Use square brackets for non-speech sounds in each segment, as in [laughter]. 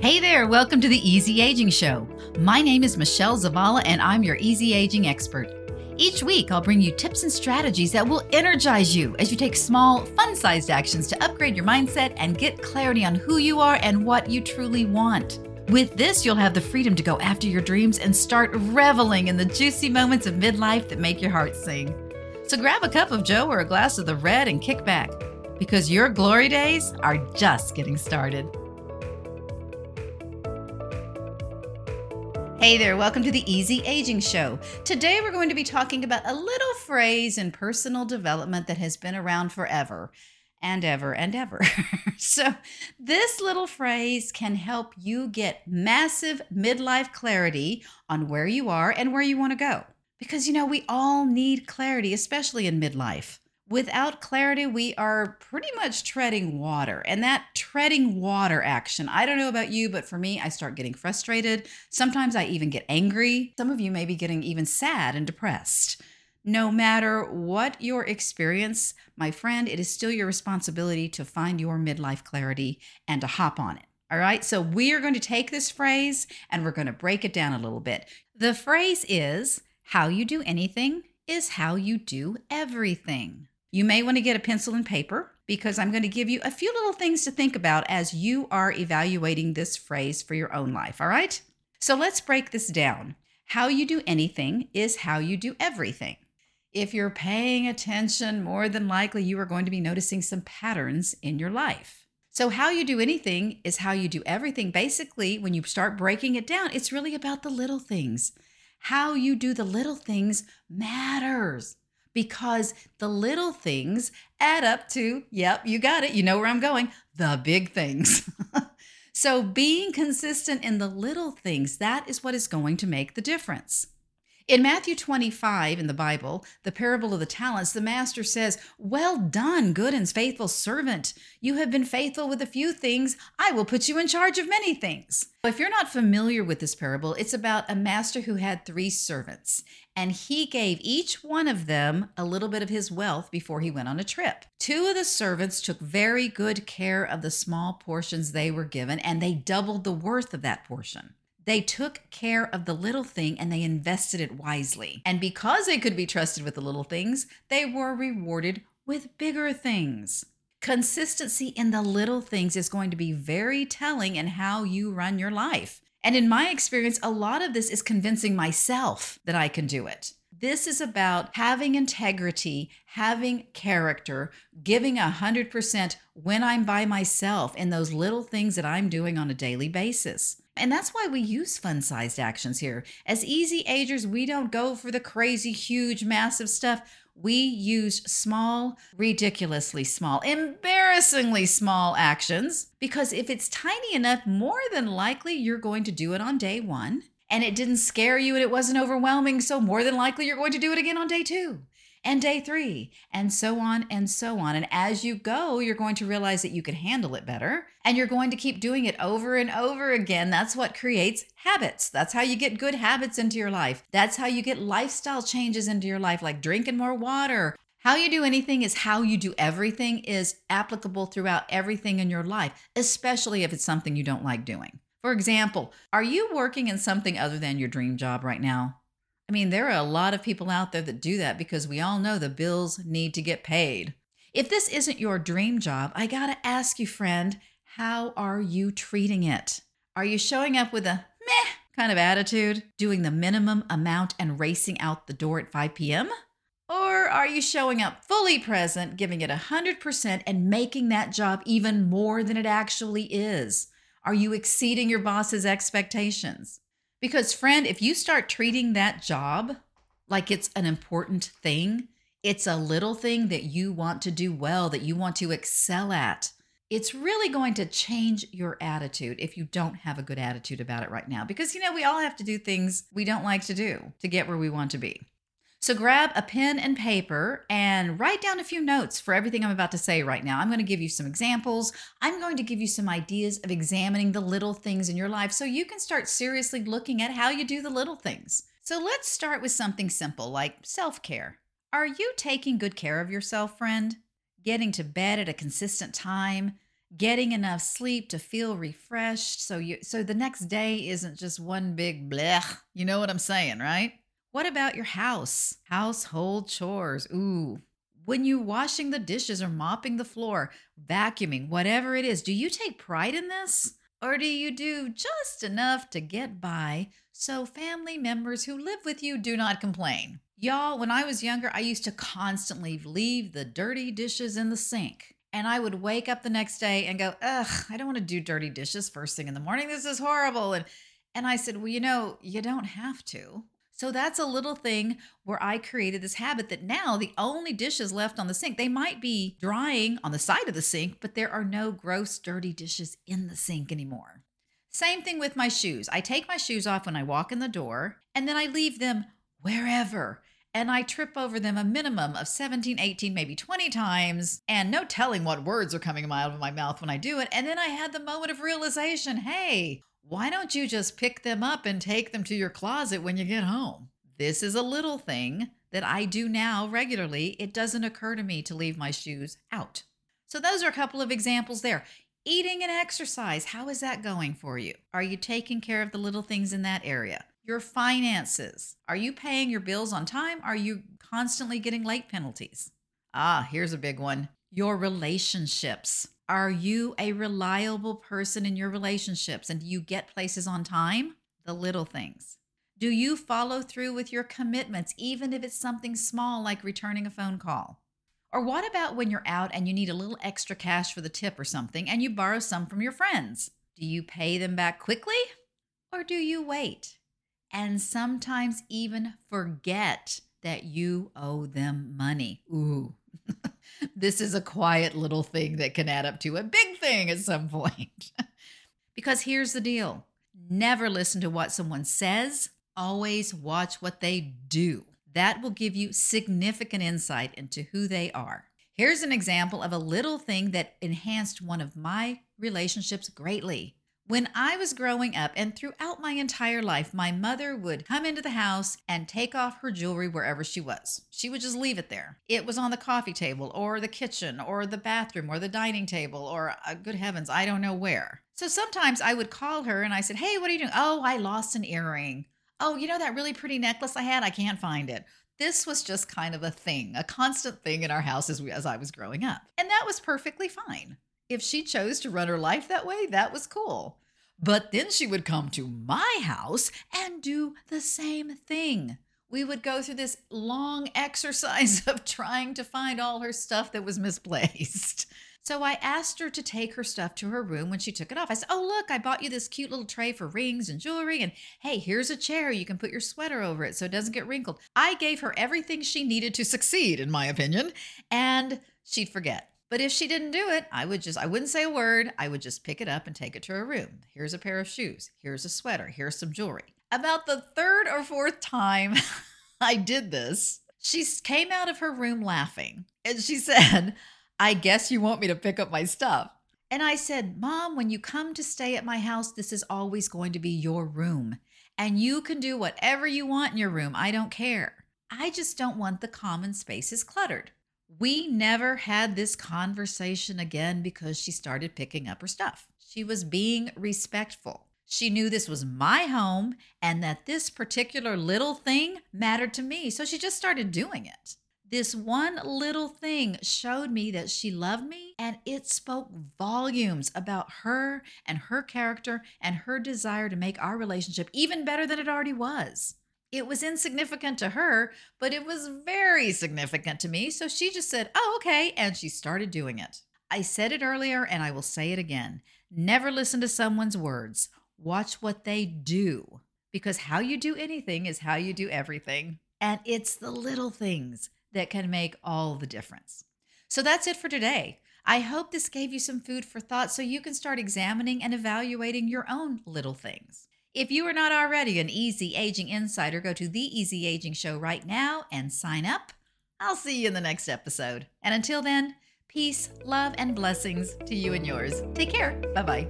Hey there, welcome to the Easy Aging Show. My name is Michelle Zavala, and I'm your easy aging expert. Each week, I'll bring you tips and strategies that will energize you as you take small, fun sized actions to upgrade your mindset and get clarity on who you are and what you truly want. With this, you'll have the freedom to go after your dreams and start reveling in the juicy moments of midlife that make your heart sing. So grab a cup of Joe or a glass of the red and kick back, because your glory days are just getting started. Hey there, welcome to the Easy Aging Show. Today we're going to be talking about a little phrase in personal development that has been around forever and ever and ever. [laughs] so, this little phrase can help you get massive midlife clarity on where you are and where you want to go. Because, you know, we all need clarity, especially in midlife without clarity, we are pretty much treading water. And that treading water action, I don't know about you, but for me, I start getting frustrated. Sometimes I even get angry. Some of you may be getting even sad and depressed. No matter what your experience, my friend, it is still your responsibility to find your midlife clarity and to hop on it. All right, so we are going to take this phrase and we're going to break it down a little bit. The phrase is how you do anything is how you do everything. You may want to get a pencil and paper because I'm going to give you a few little things to think about as you are evaluating this phrase for your own life, all right? So let's break this down. How you do anything is how you do everything. If you're paying attention, more than likely you are going to be noticing some patterns in your life. So, how you do anything is how you do everything. Basically, when you start breaking it down, it's really about the little things. How you do the little things matters because the little things add up to, yep, you got it. You know where I'm going, the big things. [laughs] so being consistent in the little things, that is what is going to make the difference. In Matthew 25 in the Bible, the parable of the talents, the master says, Well done, good and faithful servant. You have been faithful with a few things. I will put you in charge of many things. If you're not familiar with this parable, it's about a master who had three servants, and he gave each one of them a little bit of his wealth before he went on a trip. Two of the servants took very good care of the small portions they were given, and they doubled the worth of that portion. They took care of the little thing and they invested it wisely. And because they could be trusted with the little things, they were rewarded with bigger things. Consistency in the little things is going to be very telling in how you run your life. And in my experience, a lot of this is convincing myself that I can do it. This is about having integrity, having character, giving a 100% when I'm by myself in those little things that I'm doing on a daily basis. And that's why we use fun sized actions here. As easy agers, we don't go for the crazy, huge, massive stuff. We use small, ridiculously small, embarrassingly small actions because if it's tiny enough, more than likely you're going to do it on day one. And it didn't scare you and it wasn't overwhelming. So, more than likely, you're going to do it again on day two and day three, and so on and so on. And as you go, you're going to realize that you can handle it better and you're going to keep doing it over and over again. That's what creates habits. That's how you get good habits into your life. That's how you get lifestyle changes into your life, like drinking more water. How you do anything is how you do everything is applicable throughout everything in your life, especially if it's something you don't like doing. For example, are you working in something other than your dream job right now? I mean, there are a lot of people out there that do that because we all know the bills need to get paid. If this isn't your dream job, I gotta ask you, friend, how are you treating it? Are you showing up with a meh kind of attitude, doing the minimum amount and racing out the door at 5 p.m.? Or are you showing up fully present, giving it 100%, and making that job even more than it actually is? Are you exceeding your boss's expectations? Because, friend, if you start treating that job like it's an important thing, it's a little thing that you want to do well, that you want to excel at, it's really going to change your attitude if you don't have a good attitude about it right now. Because, you know, we all have to do things we don't like to do to get where we want to be. So grab a pen and paper and write down a few notes for everything I'm about to say right now. I'm going to give you some examples. I'm going to give you some ideas of examining the little things in your life so you can start seriously looking at how you do the little things. So let's start with something simple like self care. Are you taking good care of yourself, friend? Getting to bed at a consistent time, getting enough sleep to feel refreshed so you so the next day isn't just one big blech. You know what I'm saying, right? What about your house? Household chores. Ooh. When you're washing the dishes or mopping the floor, vacuuming, whatever it is, do you take pride in this? Or do you do just enough to get by so family members who live with you do not complain? Y'all, when I was younger, I used to constantly leave the dirty dishes in the sink. And I would wake up the next day and go, ugh, I don't want to do dirty dishes first thing in the morning. This is horrible. And and I said, Well, you know, you don't have to. So that's a little thing where I created this habit that now the only dishes left on the sink, they might be drying on the side of the sink, but there are no gross, dirty dishes in the sink anymore. Same thing with my shoes. I take my shoes off when I walk in the door and then I leave them wherever. And I trip over them a minimum of 17, 18, maybe 20 times, and no telling what words are coming out of my mouth when I do it. And then I had the moment of realization hey, why don't you just pick them up and take them to your closet when you get home? This is a little thing that I do now regularly. It doesn't occur to me to leave my shoes out. So, those are a couple of examples there. Eating and exercise, how is that going for you? Are you taking care of the little things in that area? Your finances, are you paying your bills on time? Are you constantly getting late penalties? Ah, here's a big one your relationships. Are you a reliable person in your relationships and do you get places on time? The little things. Do you follow through with your commitments, even if it's something small like returning a phone call? Or what about when you're out and you need a little extra cash for the tip or something and you borrow some from your friends? Do you pay them back quickly or do you wait? And sometimes even forget that you owe them money. Ooh, [laughs] this is a quiet little thing that can add up to a big thing at some point. [laughs] because here's the deal never listen to what someone says, always watch what they do. That will give you significant insight into who they are. Here's an example of a little thing that enhanced one of my relationships greatly. When I was growing up and throughout my entire life, my mother would come into the house and take off her jewelry wherever she was. She would just leave it there. It was on the coffee table or the kitchen or the bathroom or the dining table or, uh, good heavens, I don't know where. So sometimes I would call her and I said, Hey, what are you doing? Oh, I lost an earring. Oh, you know that really pretty necklace I had? I can't find it. This was just kind of a thing, a constant thing in our house as, we, as I was growing up. And that was perfectly fine if she chose to run her life that way, that was cool. But then she would come to my house and do the same thing. We would go through this long [laughs] exercise [laughs] of trying to find all her stuff that was misplaced. [laughs] So I asked her to take her stuff to her room when she took it off. I said, Oh, look, I bought you this cute little tray for rings and jewelry. And hey, here's a chair. You can put your sweater over it so it doesn't get wrinkled. I gave her everything she needed to succeed, in my opinion, and she'd forget. But if she didn't do it, I would just, I wouldn't say a word. I would just pick it up and take it to her room. Here's a pair of shoes. Here's a sweater. Here's some jewelry. About the third or fourth time [laughs] I did this, she came out of her room laughing and she [laughs] said, I guess you want me to pick up my stuff. And I said, Mom, when you come to stay at my house, this is always going to be your room. And you can do whatever you want in your room. I don't care. I just don't want the common spaces cluttered. We never had this conversation again because she started picking up her stuff. She was being respectful. She knew this was my home and that this particular little thing mattered to me. So she just started doing it. This one little thing showed me that she loved me, and it spoke volumes about her and her character and her desire to make our relationship even better than it already was. It was insignificant to her, but it was very significant to me. So she just said, Oh, okay. And she started doing it. I said it earlier and I will say it again. Never listen to someone's words, watch what they do. Because how you do anything is how you do everything. And it's the little things that can make all the difference. So that's it for today. I hope this gave you some food for thought so you can start examining and evaluating your own little things. If you are not already an Easy Aging Insider, go to The Easy Aging Show right now and sign up. I'll see you in the next episode. And until then, peace, love, and blessings to you and yours. Take care. Bye bye.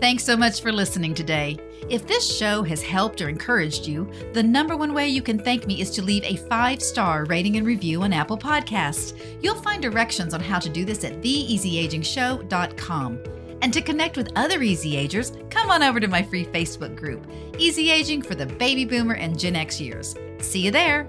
Thanks so much for listening today. If this show has helped or encouraged you, the number one way you can thank me is to leave a five star rating and review on Apple Podcasts. You'll find directions on how to do this at theeasyagingshow.com. And to connect with other Easy Agers, come on over to my free Facebook group, Easy Aging for the Baby Boomer and Gen X years. See you there.